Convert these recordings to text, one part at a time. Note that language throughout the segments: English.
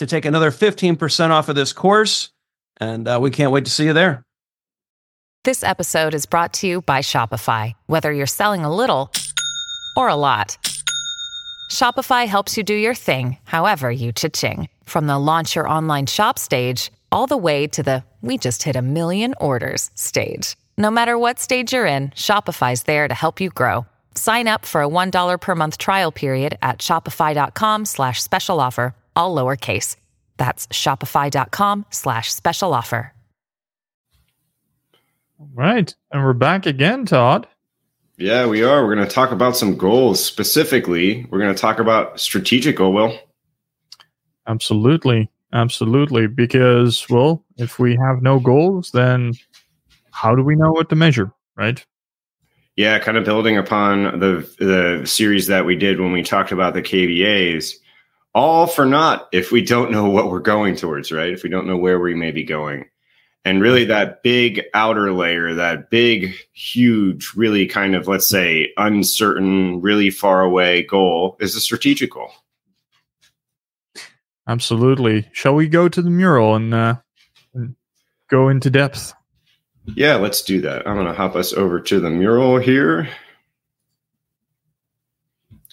to take another 15% off of this course. And uh, we can't wait to see you there. This episode is brought to you by Shopify. Whether you're selling a little or a lot, Shopify helps you do your thing, however you cha-ching. From the launch your online shop stage, all the way to the we just hit a million orders stage. No matter what stage you're in, Shopify's there to help you grow. Sign up for a $1 per month trial period at shopify.com slash special offer, all lowercase. That's shopify.com slash special offer. Right. And we're back again, Todd. Yeah, we are. We're going to talk about some goals. Specifically, we're going to talk about strategic goal, Will. Absolutely. Absolutely. Because, well, if we have no goals, then how do we know what to measure, right? Yeah, kind of building upon the the series that we did when we talked about the KVAs. All for naught if we don't know what we're going towards, right? If we don't know where we may be going. And really that big outer layer, that big, huge, really kind of, let's say, uncertain, really far away goal is a strategic goal. Absolutely. Shall we go to the mural and uh, go into depth? Yeah, let's do that. I'm going to hop us over to the mural here.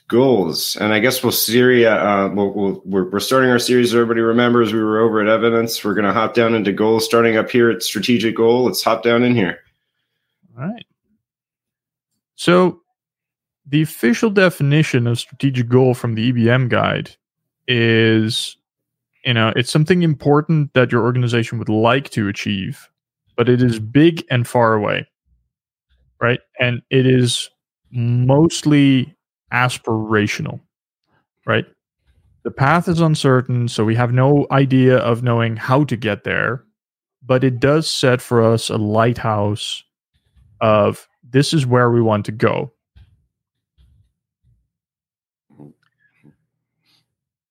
Goals, and I guess we'll series. Uh, we'll, we'll, we're, we're starting our series. Everybody remembers we were over at evidence. We're going to hop down into goals, starting up here at strategic goal. Let's hop down in here. All right. So, the official definition of strategic goal from the EBM guide is, you know, it's something important that your organization would like to achieve but it is big and far away, right? And it is mostly aspirational, right? The path is uncertain, so we have no idea of knowing how to get there, but it does set for us a lighthouse of this is where we want to go.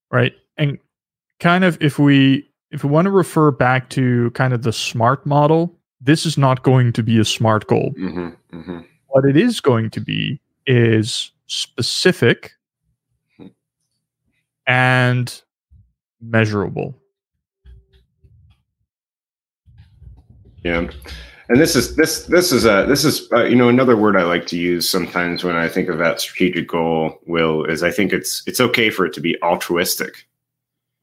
Right? And kind of if we if we want to refer back to kind of the smart model, this is not going to be a smart goal. Mm-hmm, mm-hmm. What it is going to be is specific and measurable. Yeah. And this is this this is a this is uh, you know another word I like to use sometimes when I think of that strategic goal. Will is I think it's it's okay for it to be altruistic.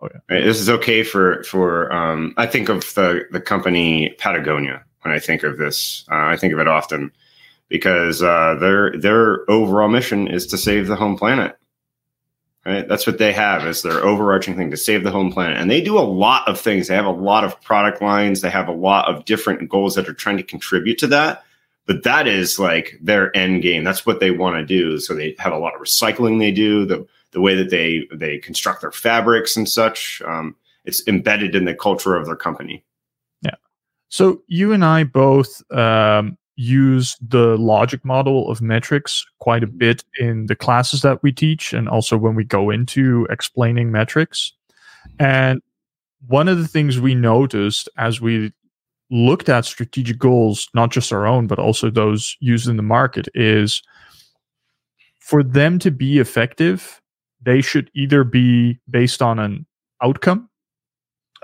Oh, yeah. Right? This is okay for for um, I think of the the company Patagonia when I think of this. Uh, I think of it often because uh, their their overall mission is to save the home planet. Right, that's what they have is their overarching thing to save the home planet, and they do a lot of things. They have a lot of product lines. They have a lot of different goals that are trying to contribute to that. But that is like their end game. That's what they want to do. So they have a lot of recycling. They do the the way that they they construct their fabrics and such. Um, it's embedded in the culture of their company. Yeah. So you and I both um, use the logic model of metrics quite a bit in the classes that we teach, and also when we go into explaining metrics. And one of the things we noticed as we looked at strategic goals, not just our own, but also those used in the market, is for them to be effective, they should either be based on an outcome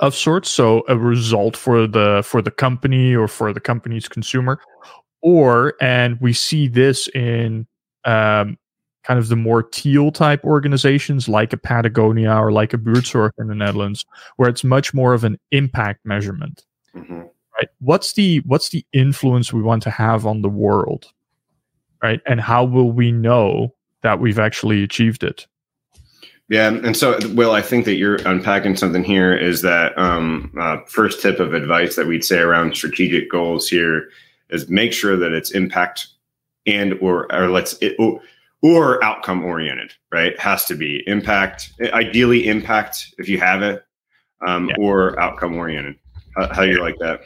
of sorts, so a result for the for the company or for the company's consumer, or and we see this in um, kind of the more teal type organizations like a Patagonia or like a Buurtzorg in the Netherlands, where it's much more of an impact measurement. Mm-hmm. Right? What's the what's the influence we want to have on the world? Right? And how will we know that we've actually achieved it? Yeah, and so Will, I think that you're unpacking something here. Is that um, uh, first tip of advice that we'd say around strategic goals here is make sure that it's impact and or or let's it, or, or outcome oriented, right? Has to be impact, ideally impact if you have it, um, yeah. or outcome oriented. How, how you like that?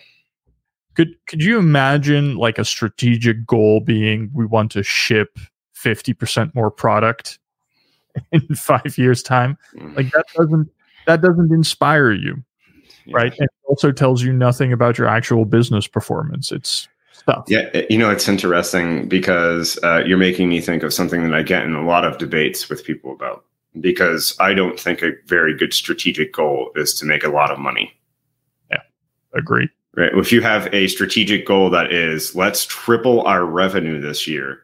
Could could you imagine like a strategic goal being we want to ship fifty percent more product in five years time? Mm. Like that doesn't that doesn't inspire you, yeah. right? And it also tells you nothing about your actual business performance. It's stuff. Yeah, you know, it's interesting because uh, you're making me think of something that I get in a lot of debates with people about. Because I don't think a very good strategic goal is to make a lot of money. Yeah, agree. Right. If you have a strategic goal that is let's triple our revenue this year,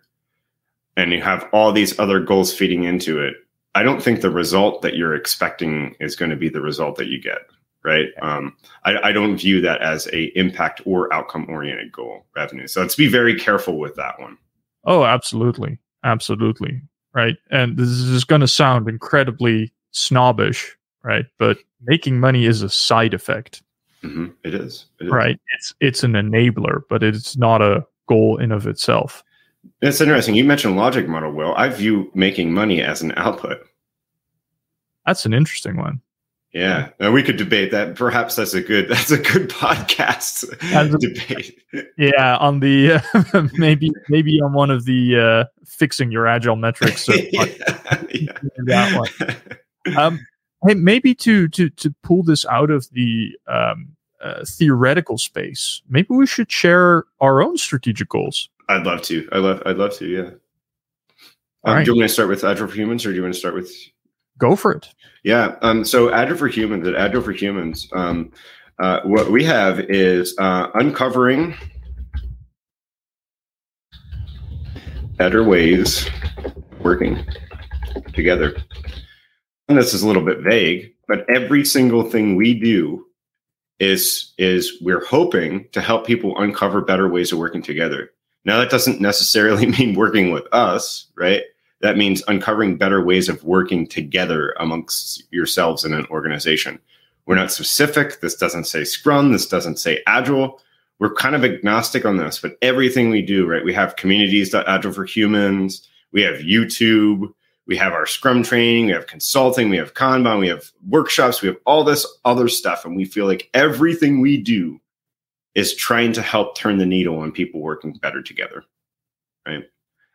and you have all these other goals feeding into it, I don't think the result that you're expecting is going to be the result that you get right? Um, I, I, don't view that as a impact or outcome oriented goal revenue. So let's be very careful with that one. Oh, absolutely, absolutely, right. And this is going to sound incredibly snobbish, right? But making money is a side effect. Mm-hmm. It, is. it is, right? It's it's an enabler, but it's not a goal in of itself. It's interesting. You mentioned logic model, Will. I view making money as an output. That's an interesting one. Yeah, and we could debate that. Perhaps that's a good that's a good podcast a, debate. Yeah, on the uh, maybe maybe on one of the uh, fixing your agile metrics. Yeah, yeah. That one. Um, hey, maybe to to to pull this out of the um, uh, theoretical space, maybe we should share our own strategic goals. I'd love to. I love. I'd love to. Yeah. Um, right. Do you want to start with Agile for Humans, or do you want to start with go for it. Yeah. Um, so Agile for Humans at Agile for Humans, um, uh, what we have is uh, uncovering better ways working together. And this is a little bit vague, but every single thing we do is is we're hoping to help people uncover better ways of working together. Now that doesn't necessarily mean working with us, right? that means uncovering better ways of working together amongst yourselves in an organization. We're not specific. This doesn't say Scrum. This doesn't say Agile. We're kind of agnostic on this, but everything we do, right? We have communities.agile for humans. We have YouTube. We have our Scrum training. We have consulting. We have Kanban. We have workshops. We have all this other stuff. And we feel like everything we do is trying to help turn the needle on people working better together, right?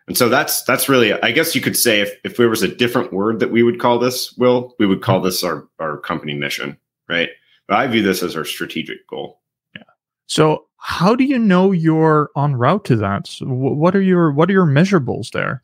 And so that's that's really I guess you could say if, if there was a different word that we would call this, Will, we would call this our, our company mission, right? But I view this as our strategic goal. Yeah. So how do you know you're on route to that? What are your what are your measurables there?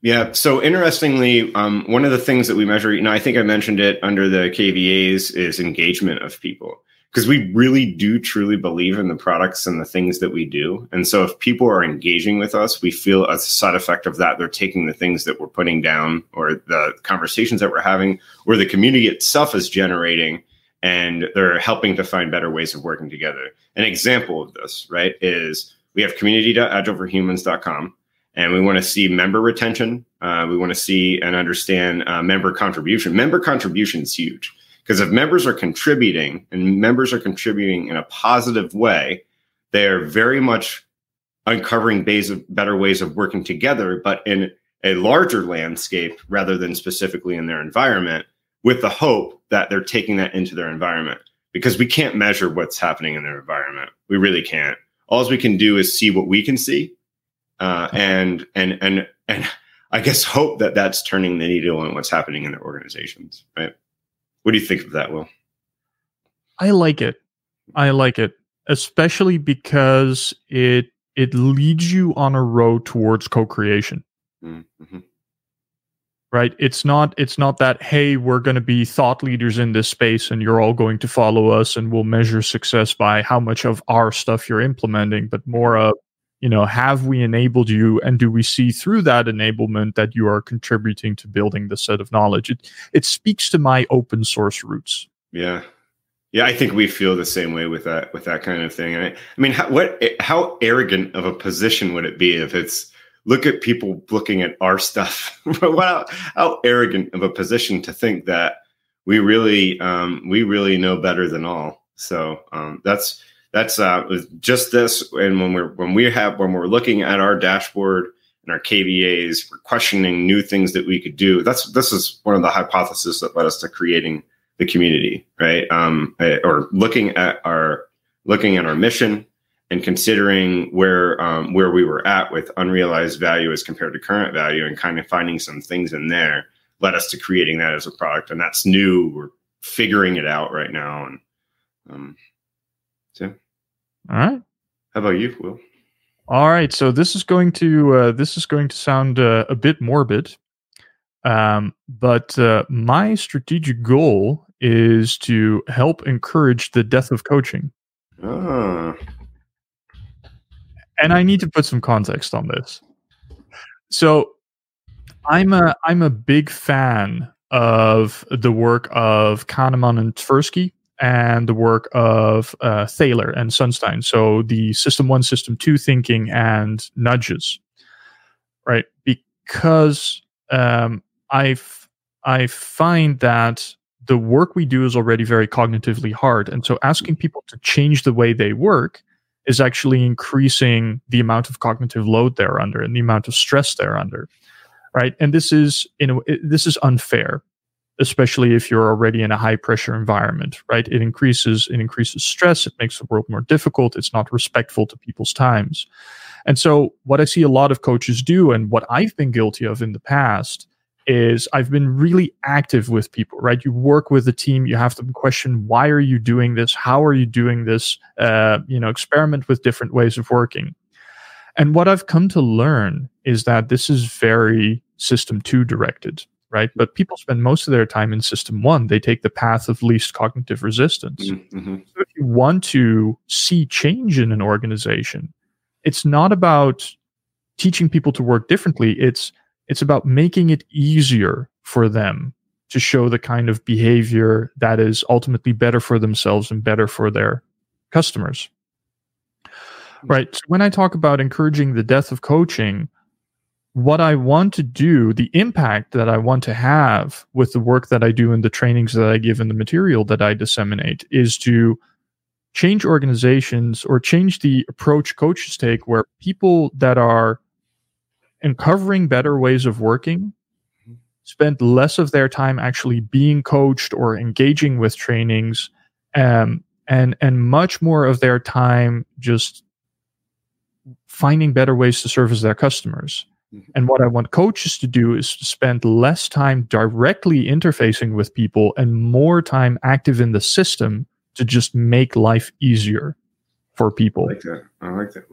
Yeah. So interestingly, um, one of the things that we measure, you know, I think I mentioned it under the KVAs is engagement of people because we really do truly believe in the products and the things that we do. And so if people are engaging with us, we feel as a side effect of that, they're taking the things that we're putting down or the conversations that we're having or the community itself is generating and they're helping to find better ways of working together. An example of this, right, is we have community.agileforhumans.com and we want to see member retention. Uh, we want to see and understand uh, member contribution. Member contribution is huge because if members are contributing and members are contributing in a positive way, they are very much uncovering of better ways of working together, but in a larger landscape rather than specifically in their environment, with the hope that they're taking that into their environment. Because we can't measure what's happening in their environment. We really can't. All we can do is see what we can see, uh, and and and and I guess hope that that's turning the needle on what's happening in their organizations, right? What do you think of that, Will? I like it. I like it. especially because it it leads you on a road towards co-creation. Mm-hmm. Right? It's not it's not that hey, we're going to be thought leaders in this space and you're all going to follow us and we'll measure success by how much of our stuff you're implementing, but more of you know, have we enabled you and do we see through that enablement that you are contributing to building the set of knowledge? It it speaks to my open source roots. Yeah. Yeah, I think we feel the same way with that with that kind of thing. I, I mean, how, what how arrogant of a position would it be if it's look at people looking at our stuff? how, how arrogant of a position to think that we really um, we really know better than all. So um, that's that's uh, just this. And when we're when we have when we're looking at our dashboard and our KVAs, we're questioning new things that we could do. That's this is one of the hypotheses that led us to creating the community, right? Um, eh, or looking at our looking at our mission and considering where um, where we were at with unrealized value as compared to current value, and kind of finding some things in there led us to creating that as a product, and that's new. We're figuring it out right now, and um, so. All right. How about you, Will? All right. So this is going to uh, this is going to sound uh, a bit morbid, um, but uh, my strategic goal is to help encourage the death of coaching. Ah. And I need to put some context on this. So I'm a I'm a big fan of the work of Kahneman and Tversky and the work of uh, Thaler and Sunstein. So the system one, system two thinking and nudges, right? Because um, I I find that the work we do is already very cognitively hard. And so asking people to change the way they work is actually increasing the amount of cognitive load they're under and the amount of stress they're under. Right. And this is, know, this is unfair, especially if you're already in a high pressure environment, right? It increases, it increases stress. It makes the world more difficult. It's not respectful to people's times. And so what I see a lot of coaches do and what I've been guilty of in the past is I've been really active with people, right? You work with the team, you have to question why are you doing this? How are you doing this? Uh, you know, experiment with different ways of working. And what I've come to learn is that this is very system two directed, right? But people spend most of their time in system one. They take the path of least cognitive resistance. Mm-hmm. So if you want to see change in an organization, it's not about teaching people to work differently. It's it's about making it easier for them to show the kind of behavior that is ultimately better for themselves and better for their customers. Right. So when I talk about encouraging the death of coaching, what I want to do, the impact that I want to have with the work that I do and the trainings that I give and the material that I disseminate is to change organizations or change the approach coaches take where people that are uncovering better ways of working spend less of their time actually being coached or engaging with trainings um, and and much more of their time just finding better ways to service their customers mm-hmm. And what i want coaches to do is to spend less time directly interfacing with people and more time active in the system to just make life easier for people i like that i like that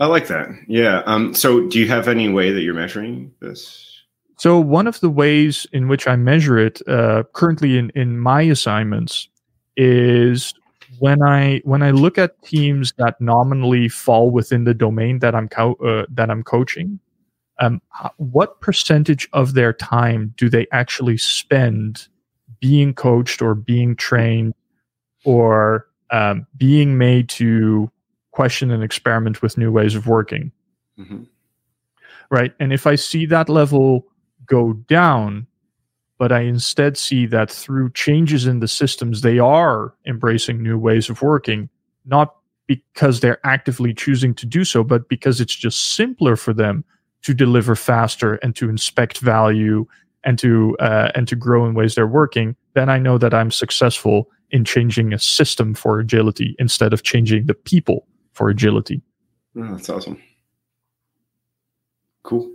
I like that. Yeah. Um, so do you have any way that you're measuring this? So one of the ways in which I measure it uh, currently in, in my assignments is when I when I look at teams that nominally fall within the domain that I'm co- uh, that I'm coaching, um, what percentage of their time do they actually spend being coached or being trained or um, being made to question and experiment with new ways of working. Mm-hmm. Right. And if I see that level go down, but I instead see that through changes in the systems, they are embracing new ways of working, not because they're actively choosing to do so, but because it's just simpler for them to deliver faster and to inspect value and to uh, and to grow in ways they're working, then I know that I'm successful in changing a system for agility instead of changing the people for agility. Oh, that's awesome. Cool.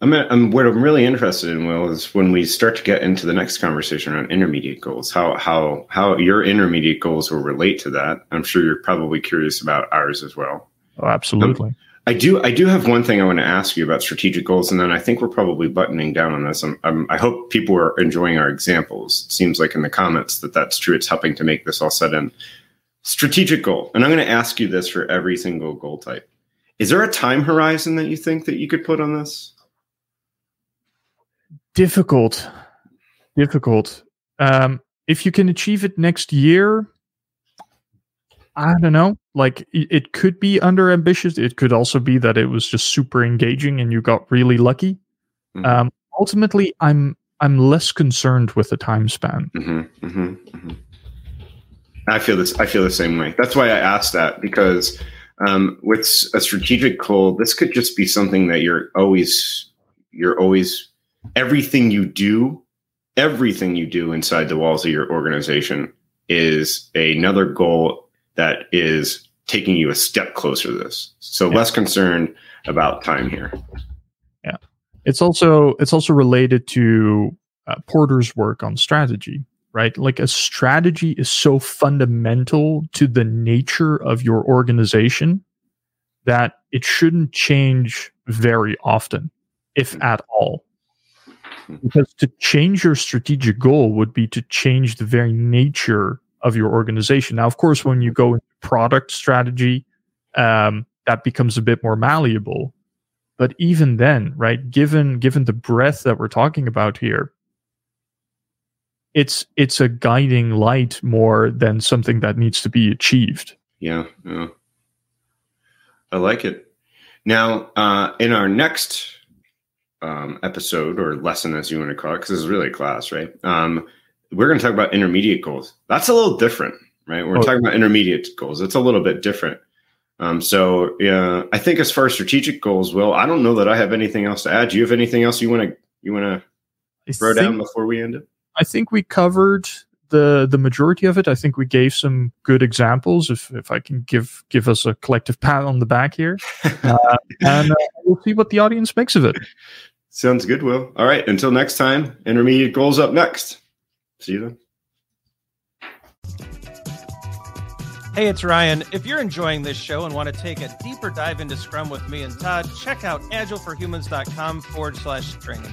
I'm, I'm what I'm really interested in, Will, is when we start to get into the next conversation around intermediate goals. How how how your intermediate goals will relate to that. I'm sure you're probably curious about ours as well. Oh, absolutely. Um, I do. I do have one thing I want to ask you about strategic goals, and then I think we're probably buttoning down on this. I'm, I'm, i hope people are enjoying our examples. It seems like in the comments that that's true. It's helping to make this all set in. Strategic goal, and I'm going to ask you this for every single goal type. Is there a time horizon that you think that you could put on this? Difficult difficult. Um if you can achieve it next year i don't know. Like it, could be under ambitious it could also be that it was just super engaging and you got really lucky. Mm-hmm. um ultimately i'm i'm less concerned with the time span. Mm-hmm, mm-hmm, mm-hmm. i feel this i feel the same way. That's why i asked that because um, with a strategic goal this could just be something that you're always you're always everything you do, everything you do inside the walls of your organization is another goal that is taking you a step closer to this. So yeah. less concerned about time here. Yeah. It's also it's also related to uh, Porter's work on strategy, right? Like a strategy is so fundamental to the nature of your organization that it shouldn't change very often, if mm. at all. Because to change your strategic goal would be to change the very nature of your organization. Now, of course, when you go into product strategy, um, that becomes a bit more malleable. But even then, right, given given the breadth that we're talking about here, it's it's a guiding light more than something that needs to be achieved. Yeah, yeah. I like it. Now, uh, in our next um, episode or lesson, as you want to call it, because this is really a class, right? Um, we're going to talk about intermediate goals. That's a little different, right? We're oh. talking about intermediate goals. It's a little bit different. Um, so yeah, I think as far as strategic goals, Will, I don't know that I have anything else to add. Do you have anything else you want to you want to throw down before we end it? I think we covered the the majority of it. I think we gave some good examples. If if I can give give us a collective pat on the back here, uh, and uh, we'll see what the audience makes of it. Sounds good, Will. All right. Until next time, intermediate goals up next. See you then. Hey, it's Ryan. If you're enjoying this show and want to take a deeper dive into Scrum with me and Todd, check out agileforhumans.com forward slash training.